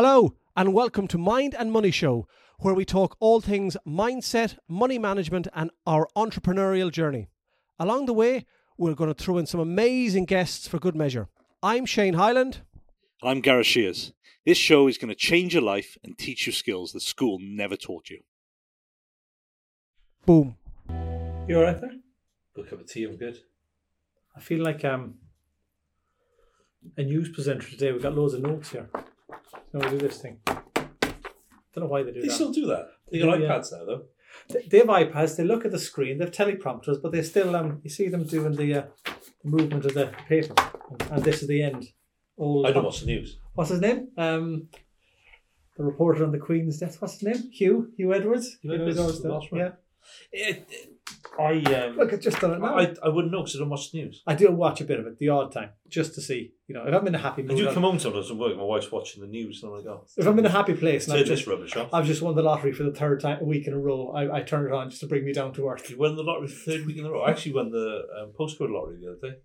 Hello, and welcome to Mind and Money Show, where we talk all things mindset, money management, and our entrepreneurial journey. Along the way, we're going to throw in some amazing guests for good measure. I'm Shane Highland. And I'm Gareth Shears. This show is going to change your life and teach you skills that school never taught you. Boom. You all right there? Good cup of tea, I'm good. I feel like um, a news presenter today. We've got loads of notes here. So we do this thing. Don't know why they do They that. still do that. They got yeah. iPads now, though. They- They have iPads. They look at the screen. They have teleprompters, but they still um. You see them doing the, uh, movement of the paper, and this is the end. All I don't watch the news. What's his name? Um, the reporter on the Queen's death. What's his name? Huw. Huw Edwards. Huw Edwards, the Welsh man. yeah. It, it- I um, Look, I've just done it now. I, I wouldn't know because I don't watch the news. I do watch a bit of it the odd time, just to see. You know, if I'm in a happy I mood, do come home sometimes from work. My wife's watching the news, and I'm like, oh, if I'm in a happy place and I've this just, rubbish off. I've just won the lottery for the third time a week in a row, I, I turn it on just to bring me down to earth. You won the lottery third week in a row. I actually won the um, postcode lottery the other day.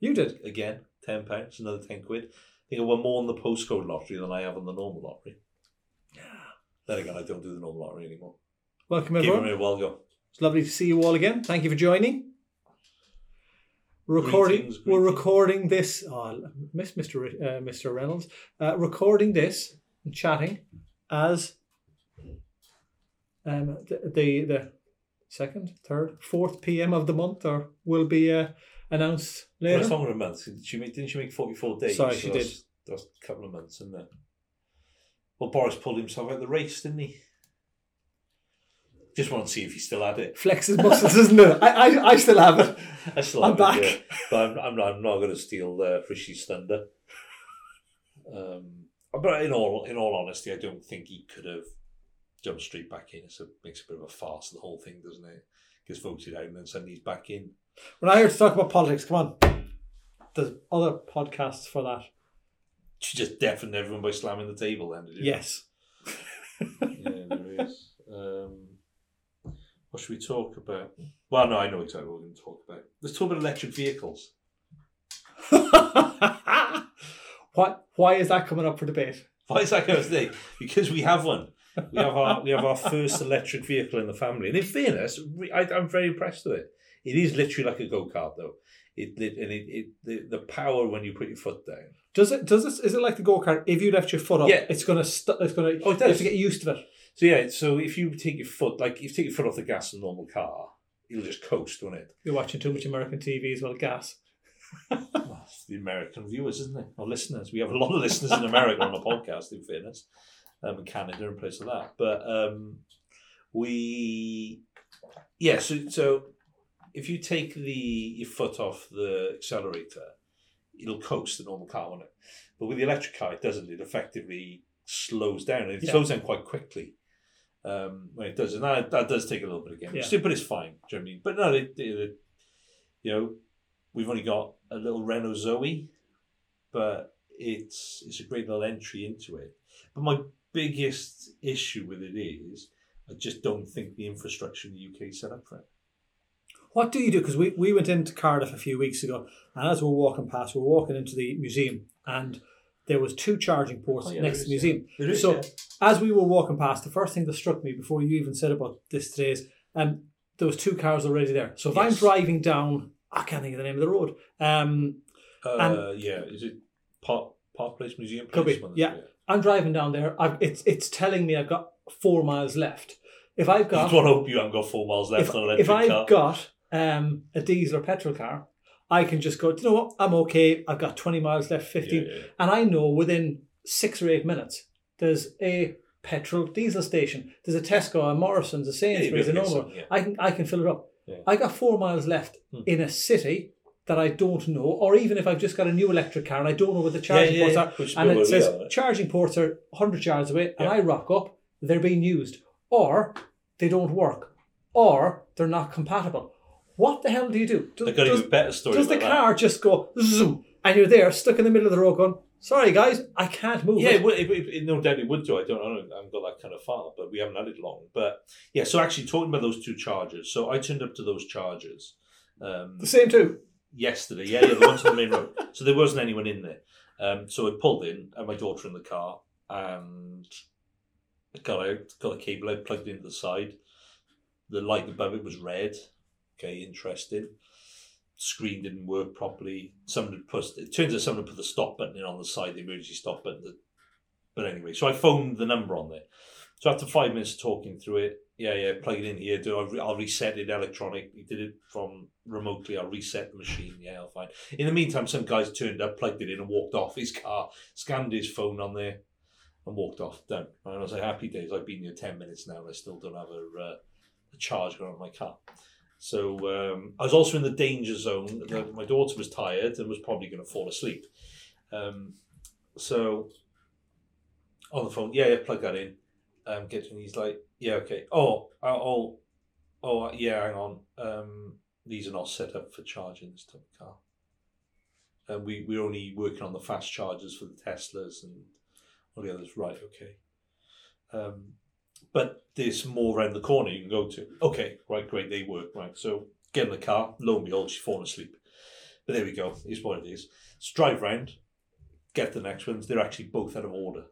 You did. Again, ten pounds, another ten quid. I think I won more on the postcode lottery than I have on the normal lottery. Yeah. Then again, I don't do the normal lottery anymore. Welcome Give everyone. it a while go. It's lovely to see you all again. Thank you for joining. Recording. Greetings, We're recording this. Oh, miss Mr. Re- Uh, Mr. Reynolds. Uh, recording this and chatting as um, the, the the second, third, fourth PM of the month, or will be uh, announced Well, later. it's longer than a month. Did she make, didn't she make 44 days? Sorry, she that's, did. That's a couple of months, isn't it? Well, Boris pulled himself out of the race, didn't he? Just want to see if he still had it. Flexes muscles, isn't it? I, I, I still have it. I still I'm have it, back. yeah. But I'm, I'm not, I'm not going to steal uh, Rishi's thunder. Um, but in all, in all honesty, I don't think he could have jumped straight back in. It's a, makes a bit of a farce, the whole thing, doesn't it? Gets voted out and then suddenly he's back in. When I heard to talk about politics, come on. There's other podcasts for that. She just deafened everyone by slamming the table then, did you? Yes. yeah, there is. Um, what should we talk about? Well, no, I know exactly what we're going to talk about. Let's talk about electric vehicles. why, why is that coming up for debate? Why is that going to say? Because we have one. We have our we have our first electric vehicle in the family, and in fairness, I, I'm very impressed with it. It is literally like a go kart, though. It, it and it, it the, the power when you put your foot down. Does it? Does this? Is it like the go kart? If you left your foot up, Yeah. it's gonna. St- it's gonna. Oh, it You have does. to get used to it. So yeah, so if you take your foot, like if you take your foot off the gas in a normal car, it'll just coast, won't it? You're watching too much American TV as well. Gas. Well, the American viewers, isn't it? Or listeners. We have a lot of listeners in America on the podcast, in fairness, um, in Canada and places like that. But um, we, yeah. So, so if you take the your foot off the accelerator, it'll coast the normal car, won't it? But with the electric car, it doesn't. It effectively slows down. It Yeah. slows down quite quickly. Um, when it does, and that, that does take a little bit of game. Yeah. Still, but it's fine. Do you know what I mean? But no, it, it, it- you know, we've only got a little Renault Zoe, but it's it's a great little entry into it. But my biggest issue with it is I just don't think the infrastructure in the UK is set up for it. What do you do? Because we, we went into Cardiff a few weeks ago, and as we're walking past, we're walking into the museum, and there was two charging ports Oh, yeah, next there to the is, museum. There is, So yeah. as we were walking past, the first thing that struck me before you even said about this today is um, there was two cars already there. So if I'm driving down, I can't think of the name of the road. Um, uh, yeah, is it Park, Park Place Museum? Could be, One of yeah. I'm driving down there. I've, it's it's telling me I've got four miles left. If I've I got just want to hope you haven't got four miles left if, on an electric if I've car. got um, a diesel or petrol car, I can just go. "Do You know what? I'm okay. I've got 20 miles left, 15, Yeah, yeah, and I know within six or eight minutes there's a petrol diesel station. There's a Tesco, a Morrison's, a Sainsbury's, Yeah, a Normal. I can I can fill it up. I got four miles left Hmm. in a city that I don't know, or even if I've just got a new electric car and I don't know where the charging ports are, Which and it says are. charging ports are 100 yards away, and I rock up, they're being used, or they don't work, or they're not compatible. What the hell do you do? Does, They've got does- even better story does the that. car just go zoom, and you're there stuck in the middle of the road going, "Sorry guys, I can't move." Yeah, it." it, would- it, no doubt it would do. I don't, I don't, I haven't got that kind of far, but we haven't had it long. But yeah, so actually talking about those two chargers, so I turned up to those chargers um, the same too. yesterday. Yeah, yeah, the ones on the main road. So there wasn't anyone in there. Um, so I pulled in, and my daughter in the car, and I got out, got the cable out, plugged into the side. The light above it was red. Okay, interesting. Screen didn't work properly. Someone had put it turns out someone had put the stop button in on the side, the emergency stop button. But anyway, so I phoned the number on there. So after five minutes of talking through it, yeah, yeah, plug it in here. Do I'll, re- I'll reset it electronic. He did it from remotely. I'll reset the machine. Yeah, I'll fine. In the meantime, some guys turned up, plugged it in, and walked off his car, scanned his phone on there, and walked off. Done. And I was like, happy days. I've been here ten minutes now, and I still don't have a, uh, a charge going on my car. So um, I was also in the danger zone. My daughter was tired and was probably going to fall asleep. Um, so on the phone, yeah, yeah, plug that in. Um, get and he's like, yeah, okay. Oh, oh, oh, yeah. Hang on. Um, these are not set up for charging this type of car. And we we're only working on the fast chargers for the Teslas and all the others. Right, okay. Um, but there's more around the corner you can go to. Okay, right, great, they work. Right, so get in the car. Lo and behold, she's fallen asleep. But there we go. It's what it is. So drive round, get the next ones. They're actually both out of order.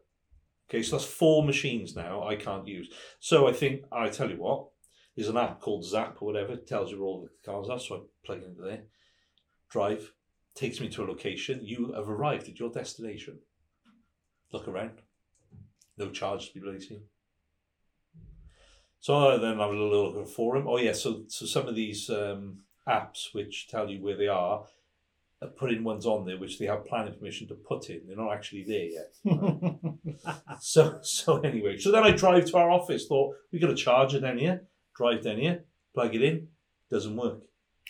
Okay, so that's four machines now I can't use. So I think I tell you what, there's an app called Zap or whatever. It tells you where all the cars are. So I plug into there, drive, takes me to a location. You have arrived at your destination. Look around. No charge to be bloody So I then have a little look at forum. Oh yeah, so so some of these um, apps which tell you where they are, are putting ones on there which they have planning permission to put in. They're not actually there yet. So so anyway, so then I drive to our office. Thought we got a charger down here. Drive down here, plug it in, doesn't work.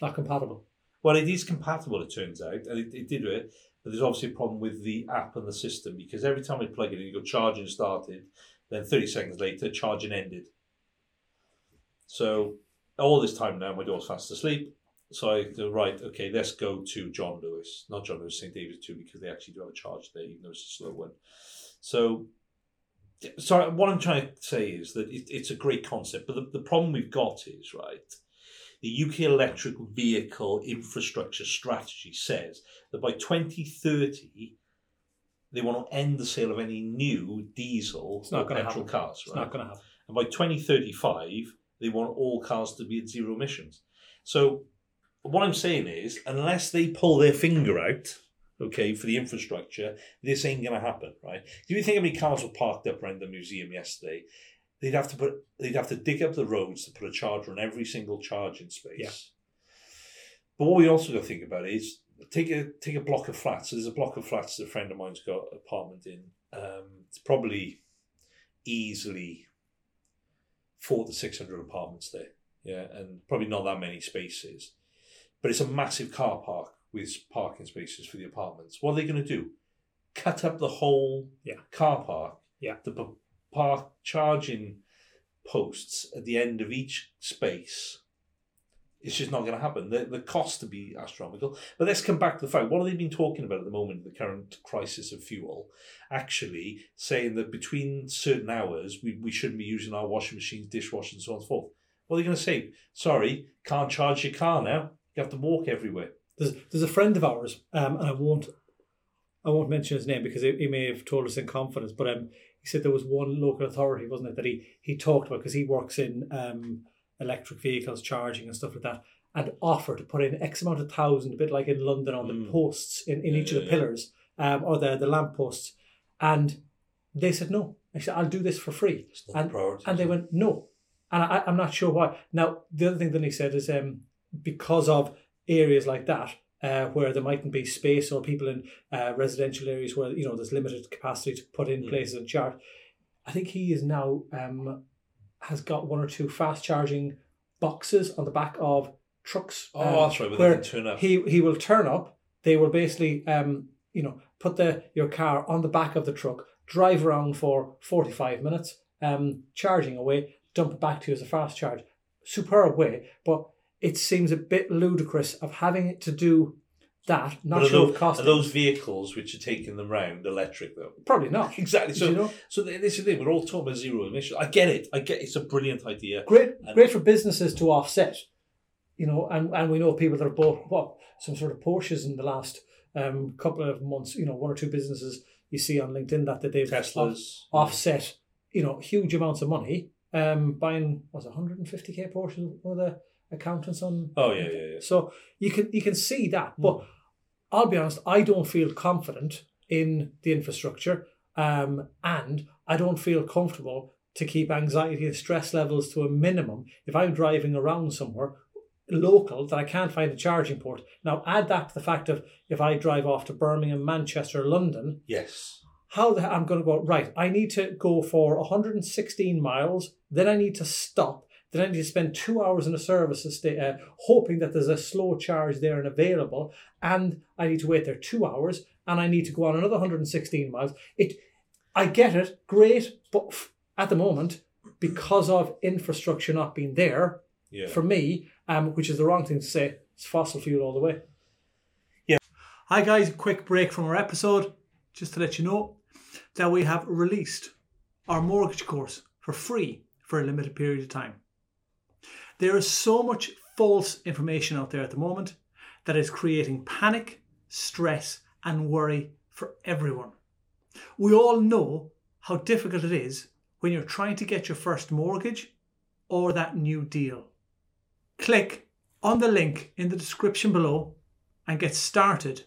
Not compatible. Well, it is compatible, it turns out, and it, it did it. But there's obviously a problem with the app and the system because every time I plug it in, you go charging started, then 30 seconds later, charging ended. So all this time now, my daughter's fast asleep. So I go, right, okay, let's go to John Lewis. Not John Lewis, St. David's too, because they actually do have a charge there, even though it's a slow one. So, so what I'm trying to say is that it, it's a great concept, but the, the problem we've got is, right, the UK electric vehicle infrastructure strategy says that by 2030, they want to end the sale of any new diesel It's not or petrol happen. cars. It's right? not going to happen. And by 2035, they want all cars to be at zero emissions. So, what I'm saying is, unless they pull their finger out, okay, for the infrastructure, this ain't going to happen, right? Do you think how many cars were parked up around the museum yesterday? They'd have to put, they'd have to dig up the roads to put a charger on every single charging space. Yeah. But what we also got to think about is take a take a block of flats. So there's a block of flats that a friend of mine's got an apartment in. Um, it's probably easily four to six hundred apartments there. Yeah, and probably not that many spaces. But it's a massive car park with parking spaces for the apartments. What are they going to do? Cut up the whole Yeah. car park. Yeah. the park charging posts at the end of each space. It's just not going to happen. The, the cost to be astronomical. But let's come back to the fact what have they been talking about at the moment, the current crisis of fuel? Actually, saying that between certain hours, we, we shouldn't be using our washing machines, dishwashers, and so on and so forth. What are they going to say? Sorry, can't charge your car now. You have to walk everywhere. There's, there's a friend of ours, um, and I won't I won't mention his name because he, he may have told us in confidence, but um, he said there was one local authority, wasn't it, that he, he talked about because he works in um, electric vehicles, charging and stuff like that, and offer to put in X amount of thousand, a bit like in London on the Mm. posts in, in Yeah, each of the yeah, pillars um, or the, the lamp posts. And they said, no. I said, I'll do this for free. And- priority. And they went, no. And I, I'm not sure why. Now, the other thing that he said is um, because of areas like that, uh, where there mightn't be space or people in uh, residential areas where, you know, there's limited capacity to put in Mm. places and charge. I think he is now, um, has got one or two fast charging boxes on the back of trucks. Oh, um, that's right. Where, where they can turn up. he he will turn up. They will basically, um, you know, put the your car on the back of the truck, drive around for forty five minutes, um, charging away, dump it back to you as a fast charge. Superb way, but it seems a bit ludicrous of having it to do that. Not sure those, of cost. are those vehicles which are taking them round electric though? Probably not. Exactly. So, you know, so th- this is the thing. We're all talking about zero emissions. I get it. I get it's a brilliant idea. great, And- great for businesses to offset. You know, and, and we know people that have bought what some sort of Porsches in the last um, couple of months. You know, one or two businesses you see on LinkedIn that, that they've Teslas. off- offset, you know, huge amounts of money, um, buying was it 150k Porsche with the accountants on. Oh yeah, yeah, yeah. So you can you can see that, Hmm. but I'll be honest, I don't feel confident in the infrastructure, um, and I don't feel comfortable to keep anxiety and stress levels to a minimum if I'm driving around somewhere local that I can't find a charging port. Now add that to the fact of if I drive off to Birmingham, Manchester, London, Yes. how the I'm going to go right. I need to go for 116 miles. Then I need to stop. Then I need to spend two hours in a service sta- uh, hoping that there's a slow charge there and available. And I need to wait there two hours. And I need to go on another 116 miles. It, I get it, great, but f- at the moment, because of infrastructure not being there, Yeah. for me, um, which is the wrong thing to say, it's fossil fuel all the way. Yeah. Hi guys, quick break from our episode, just to let you know that we have released our mortgage course for free for a limited period of time. There is so much false information out there at the moment that is creating panic, stress, and worry for everyone. We all know how difficult it is when you're trying to get your first mortgage or that new deal. Click on the link in the description below and get started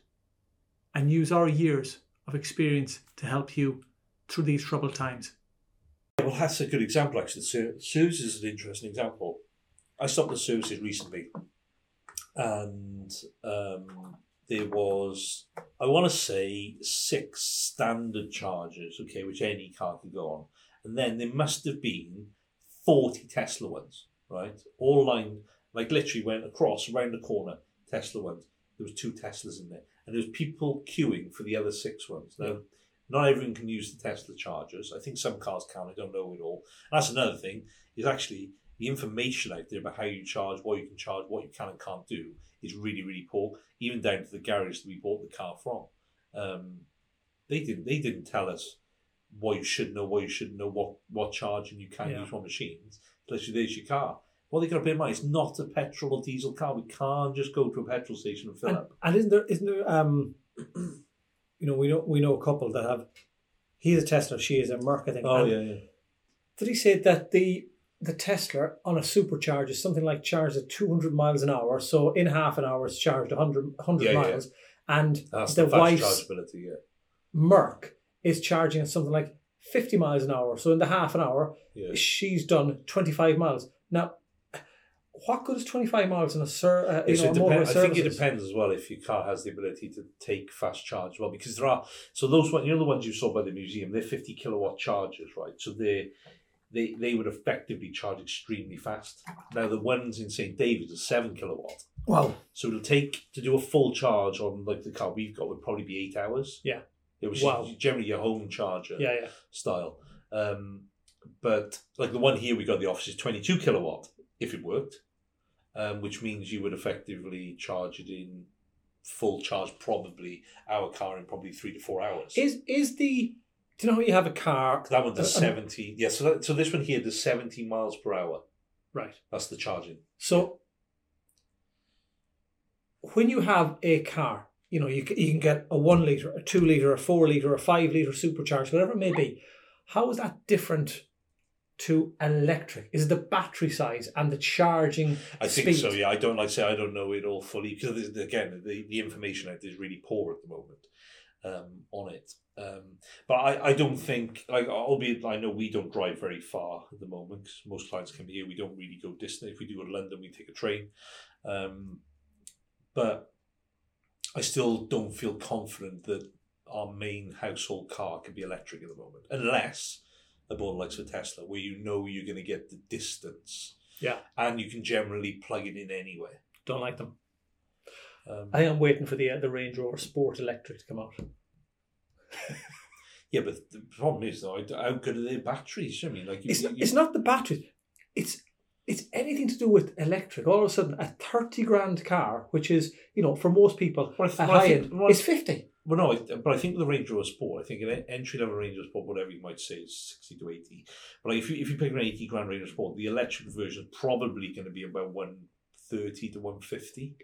and use our years of experience to help you through these troubled times. Well, that's a good example, actually. Su- Suze is an interesting example. I stopped at services recently, and um, there was, I want to say, six standard chargers, okay, which any car could go on. And then there must have been 40 Tesla ones, right? All lined, like literally went across, around the corner, Tesla ones. There was two Teslas in there. And there was people queuing for the other six ones. Now, not everyone can use the Tesla chargers. I think some cars can. I don't know it all. And that's another thing. Is actually the information out there about how you charge, what you can charge, what you can and can't do is really, really poor. Even down to the garage that we bought the car from. Um, they didn't. They didn't tell us what you should know, what you shouldn't know, what what charging you can Yeah. use on machines. Plus, there's your car. Well, they got to bear in mind, it's not a petrol or diesel car. We can't just go to a petrol station and fill And, up. and isn't there isn't there um you know we know we know a couple that have he's a Tesla, she is a Merc, I think. Oh yeah, yeah. Did he say that the the Tesla on a supercharge is something like charged at 200 miles an hour, so in half an hour it's charged 100, 100 Yeah, yeah. miles, and That's the the, wife's chargeability. Yeah, Merc is charging at something like 50 miles an hour. So in the half an hour, yeah. she's done 25 miles. Now, what good is 25 miles in a sir, uh, you Yes, know, it a motorway depends. I think it depends as well if your car has the ability to take fast charge. Well, because there are so those one, you know, the ones you saw by the museum, they're fifty kilowatt chargers, right? So they they they would effectively charge extremely fast. Now the ones in St David's are seven kilowatt, Wow. so it'll take to do a full charge on like the car we've got would probably be eight hours. Yeah. it was Wow. generally your home charger yeah, yeah. style. Um, but like the one here we got at the office is 22 kilowatt if it worked, um, which means you would effectively charge it in full charge, probably our car in probably three to four hours. Is is the do you know how you have a car? that one does uh, 70. Yeah, so, that, so this one here does 70 miles per hour. Right. That's the charging. So when you have a car, you know, you, you can get a one litre, a two litre, a four litre, a five litre supercharged, whatever it may be. How is that different to electric? Is the battery size and the charging I think speed? so, yeah. I don't like say I don't know it all fully because again, the, the information out there is really poor at the moment um, on it. Um, but I, I don't think, like, albeit I know we don't drive very far at the moment 'cause most clients come here. We don't really go distant. If we do go to London, we take a train. Um, but I still don't feel confident that our main household car can be electric at the moment, unless a board likes of Tesla, where you know you're going to get the distance Yeah, and you can generally plug it in anywhere. don't like them. Um, I think I'm waiting for the uh, the Range Rover Sport Electric to come out. yeah, but the problem is though, how good are their batteries? I mean, like you, It's you, not, it's not the batteries. It's it's anything to do with electric. All of a sudden, a thirty grand car, which is you know for most people Well, a well, high think- end, well, is fifty. well, no, but I think the Range Rover Sport, I think an entry level Range Rover Sport, whatever you might say, is sixty to eighty. But like if you if you pick an eighty grand Range Rover Sport, the electric version is probably going to be about one thirty to one fifty.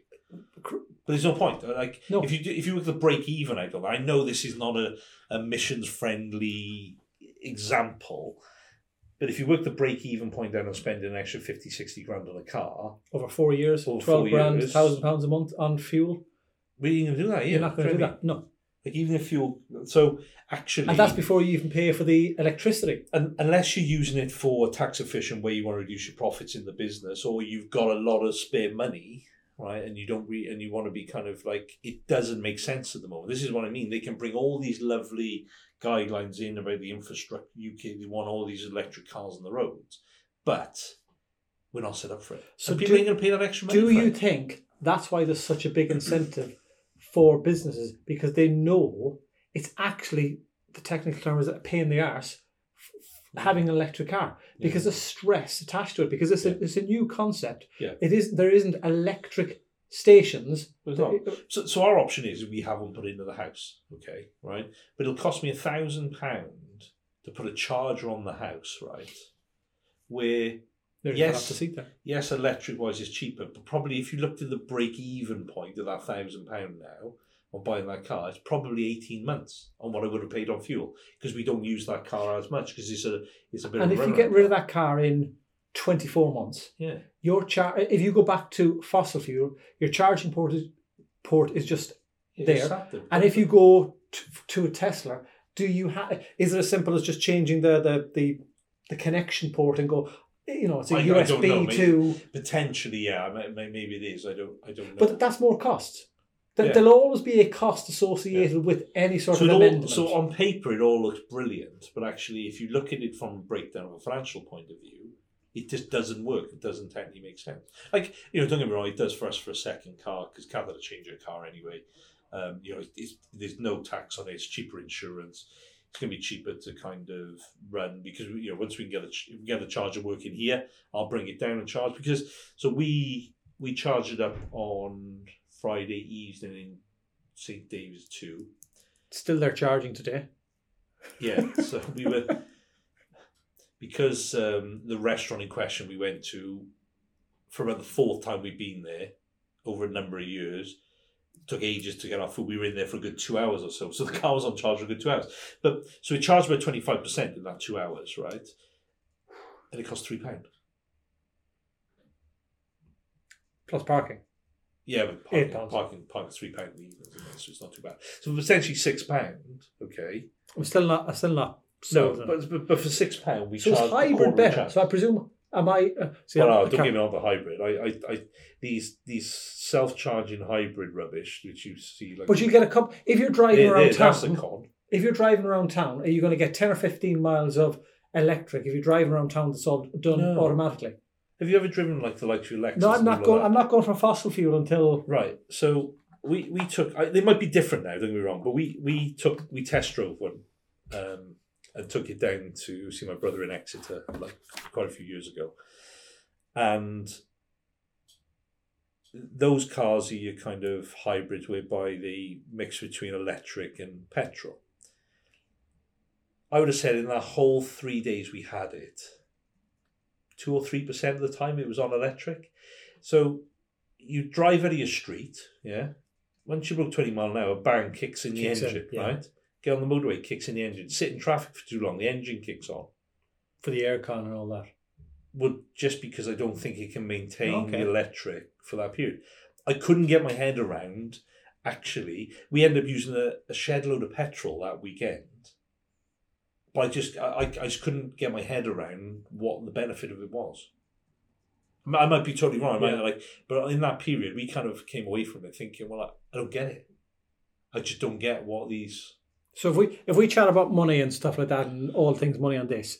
But there's no point. Uh, like No. if you do, if you at the break even out of it, I know this is not a emissions friendly example, but if you work the break even point down and spend an extra 50, 60 grand on a car, Over four years, Over twelve four grand, years. thousand pounds a month on fuel. we ain't gonna do that. Yeah, You're not going to do Do you know what that. No, Like even if fuel, so actually, and that's before you even pay for the electricity. un- unless you're using it for tax efficient where you want to reduce your profits in the business or you've got a lot of spare money right? And you don't re- and you want to be kind of like it doesn't make sense at the moment. This is what i mean. They can bring all these lovely guidelines in about the infrastructure uk they want all these electric cars on the roads but we're not set up for it. So so people do- ain't going to pay that extra money Do you it. think that's why there's such a big incentive for businesses? Because they know it's actually the technical term is a pain in the arse having an electric car because there's stress attached to it because it's, a, it's a new concept. Yeah. It is there isn't electric stations. So, so our option is we have one put into the house, okay, right? But it'll cost me a thousand pound to put a charger on the house, right? Where Yes. yes. to see that. yes, electric wise is cheaper, but probably if you looked at the break even point of that thousand pound now on buying that car, it's probably eighteen months on what I would have paid on fuel because we don't use that car as much because it's a it's a bit. And if you get rid of that car in 24 months, yeah, your char- if you go back to fossil fuel, your charging port is, port is just There. sat. And if you go to, to a Tesla, do you have? Is it as simple as just changing the the the, the connection port and go? You know, it's a I- I USB know, mate. to, potentially, yeah, may- may- maybe it is. I don't, I don't know. but that's more cost. Yeah. There'll always be a cost associated with any sort so, of it all, amendment. so on paper it all looks brilliant, but actually, if you look at it from a breakdown of a financial point of view, it just doesn't work. It doesn't technically make sense. Like you know, don't get me wrong, it does for us for a second car because Kath had to change her car anyway. Um, you know, it's, there's no tax on it. It's cheaper insurance. It's going to be cheaper to kind of run because you know once we can get a ch- we can get the charger working here, I'll bring it down and charge because so we we charge it up on Friday evening in St David's two. Still, they're charging today. Yeah, so we were because um, the restaurant in question we went to for about the fourth time we've been there over a number of years. Took ages to get our food. We were in there for a good two hours or so. So the car was on charge for a good two hours. But so we charged about twenty five percent in that two hours, right? And it cost three pound. Plus parking. Yeah, but Eight parking, pounds. parking, parking three pound in the evenings, so it's not too bad. So essentially six pound, okay. I'm still not. I'm still not. No, sold on it. but, but but for six pound we so charge is a quarter hybrid of a better? charge. So I presume. Am I? Uh, see, Well, I- no, don't can't- get me on the hybrid. I, I, I, these these self-charging hybrid rubbish which you see like. But you get a couple. If you're driving There- around there- that's the town, con. if you're driving around town, are you going to get 10 or 15 miles of electric if you're driving around town that's all done No. automatically? Have you ever driven like the your Lexus? No, I'm not going. I'm not going for fossil fuel until Right. So we we took. I, they might be different now. Don't get me wrong, but we we took we test drove one, um, and took it down to see my brother in Exeter like quite a few years ago, and those cars are your kind of hybrids whereby they mix between electric and petrol. I would have said in that whole three days we had it, two or three percent of the time it was on electric. So you drive out of your street, yeah. Once you broke 20 mile an hour, bang, kicks in the Kicks in, engine, yeah. right? Get on the motorway, kicks in the engine. Sit in traffic for too long, the engine kicks on. for the aircon and all that. Would just because I don't think it can maintain Okay. the electric for that period. I couldn't get my head around. Actually, we ended up using a, a shed load of petrol that weekend. But I just, I, I just couldn't get my head around what the benefit of it was. I might- be totally wrong. I might Yeah. like, but in that period, we kind of came away from it thinking, well, I, I don't get it. I just don't get what these. So if we if we chat about money and stuff like that and all things money on this,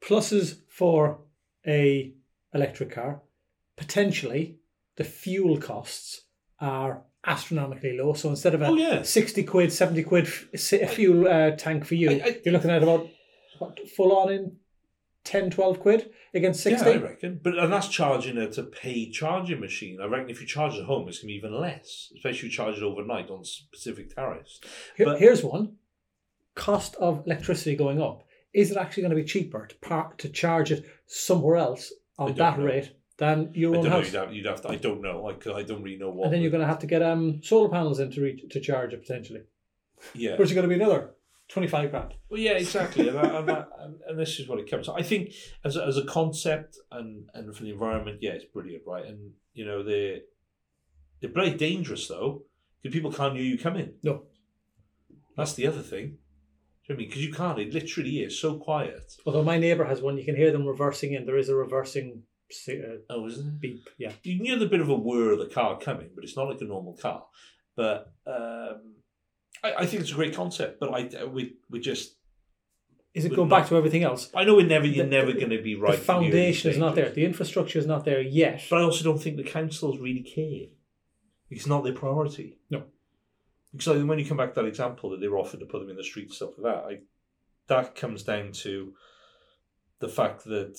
pluses for a electric car, potentially the fuel costs are astronomically low. So instead of a Oh, yeah. sixty quid, seventy quid f- s- fuel uh, tank for you, I- I- you're looking at about what, full on in 10, 12 quid against sixty. Yeah, I reckon. But and that's charging it to pay charging machine. I reckon if you charge at home, it's gonna be even less, especially if you charge it overnight on specific tariffs. Here- But- here's one: cost of electricity going up. Is it actually going to be cheaper to park to charge it somewhere else on that know. rate? Than your I own don't know. house. You'd have, you'd have to, I don't know. Like I don't really know what. And then you're going to have to get um, solar panels in to, re- to charge it potentially, yeah. which is going to be another 25 grand. Well, yeah, exactly, and, that, and, that, and, this is what it comes. To. I think as a, as a concept and and for the environment, yeah, it's brilliant, right? And you know they're they're very dangerous though, because people can't hear you coming. No. That's the other thing. Do you know I mean? Because you can't. It literally is so quiet. Although my neighbour has one, you can hear them reversing in. There is a reversing si- Oh, isn't it? beep. Yeah. You can hear the bit of a whir of the car coming, but it's not like a normal car. But um, I, I think it's a great concept. But I we we just Is it going not- back to everything else? I know we're never you're The- never going to be right. the foundation is not there. The infrastructure is not there yet. But I also don't think the councils really care. It's not their priority. No. Because when you come back to that example that they were offered to put them in the street, stuff like that, I, that comes down to the fact that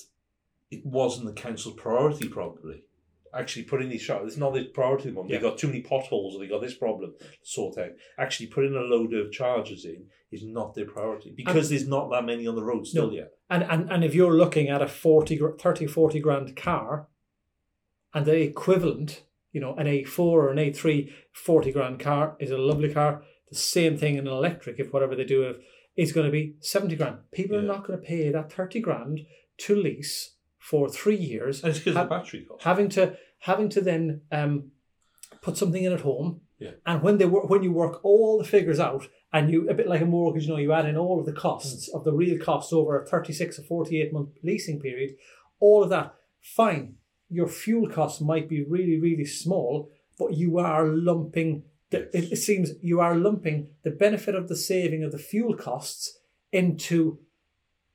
it wasn't the council's priority, probably. Actually, putting these shots, it's not the priority the. Yeah. They got too many potholes, or they got this problem to sort out. Actually, putting a load of charges in is not their priority because there's not that many on the road still No. yet. And, and and if you're looking at a 40, 30, 40 grand car and the equivalent, you know, an A4 or an A3 40 grand car is a lovely car. The same thing in an electric, if whatever they do, if is going to be 70 grand. People are not going to pay that 30 grand to lease for three years, And it's because Ha- the battery cost. having to having to then um, put something in at home. Yeah. And when they work, when you work all the figures out, and you a bit like a mortgage, you know, you add in all of the costs of the real costs over a thirty-six or forty-eight month leasing period, all of that. Fine, your fuel costs might be really really small, but you are lumping. The, it, it seems you are lumping the benefit of the saving of the fuel costs into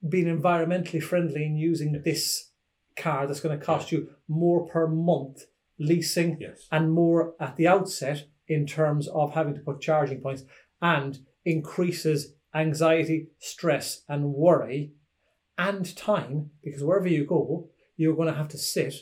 being environmentally friendly and using this car that's going to cost you more per month leasing Yes. and more at the outset in terms of having to put charging points and increases anxiety, stress, and worry and time because wherever you go, you're going to have to sit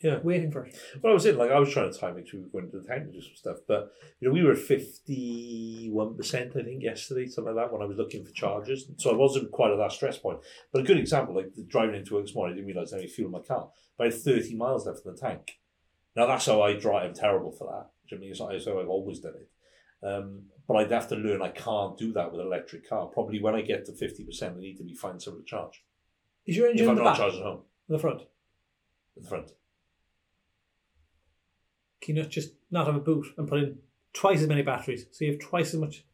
Yeah. waiting for it. Well, I was in like I was trying to time it to go into the tank and do some stuff, but you know we were at fifty one percent I think yesterday, something like that, when I was looking for charges. So I wasn't quite at that stress point. But a good example, like the driving into work this morning, I didn't realise how many fuel in my car, but I had thirty miles left in the tank. Now that's how I drive. I'm terrible for that. Do you know what I mean? It's how I've always done it. Um, but I'd have to learn I can't do that with an electric car. Probably when I get to fifty percent, I need to be finding somewhere to charge. Is your engine If in I'm the not back, charging home, in the front? at the front. Can you not just not have a boot and put in twice as many batteries so you have twice as much?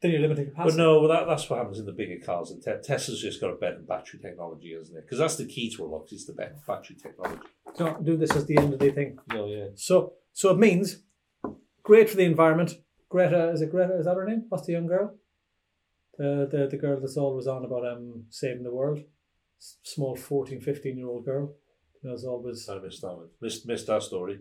Then you're limiting capacity. But no, well, that, that's what happens in the bigger cars. And te- Tesla's just got a better battery technology, hasn't it? Because that's the key to a lot. It's the better battery technology. Don't do this as the end of the thing. Oh yeah. So, so it means great for the environment. Greta, is it Greta? Is that her name? What's the young girl? The the, the girl that's always on about um saving the world. S- Small 14, 15 year old girl. Is always I missed that one. Missed, missed that story.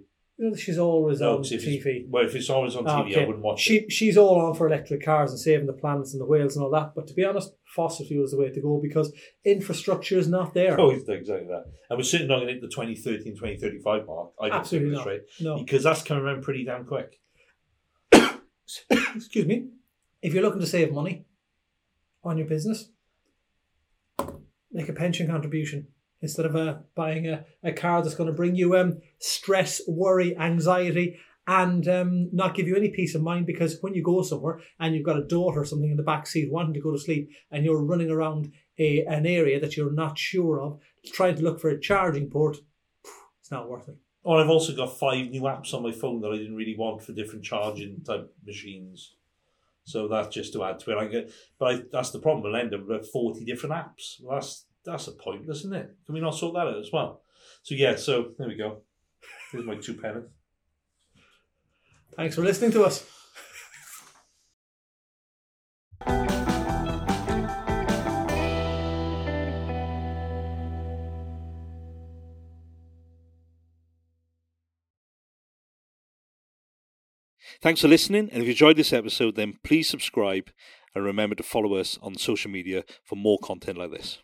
She's always No, on 'cause if TV. it's, well, if it's always on Ah, TV, I okay. wouldn't watch She it. she's all on for electric cars and saving the planets and the whales and all that. But to be honest, fossil fuel is the way to go because infrastructure is not there. Oh, it's exactly that. And we're certainly not going to hit the 2030 and 2035 mark. I don't Absolutely think not. right. No. Because that's coming around pretty damn quick. excuse me, if you're looking to save money on your business, make a pension contribution instead of uh, buying a, a car that's going to bring you um, stress, worry, anxiety, and um, not give you any peace of mind because when you go somewhere and you've got a daughter or something in the back seat wanting to go to sleep and you're running around a, an area that you're not sure of, trying to look for a charging port, it's not worth it. Oh, and I've also got five new apps on my phone that I didn't really want for different charging type machines. So that's just to add to it. I get, but I, that's the problem. We'll end up with forty different apps. Well, that's that's a pointless, isn't it? Can we not sort that out as well? So yeah, so there we go. Here's my two pennants. Thanks for listening to us. Thanks for listening, and if you enjoyed this episode, then please subscribe and remember to follow us on social media for more content like this.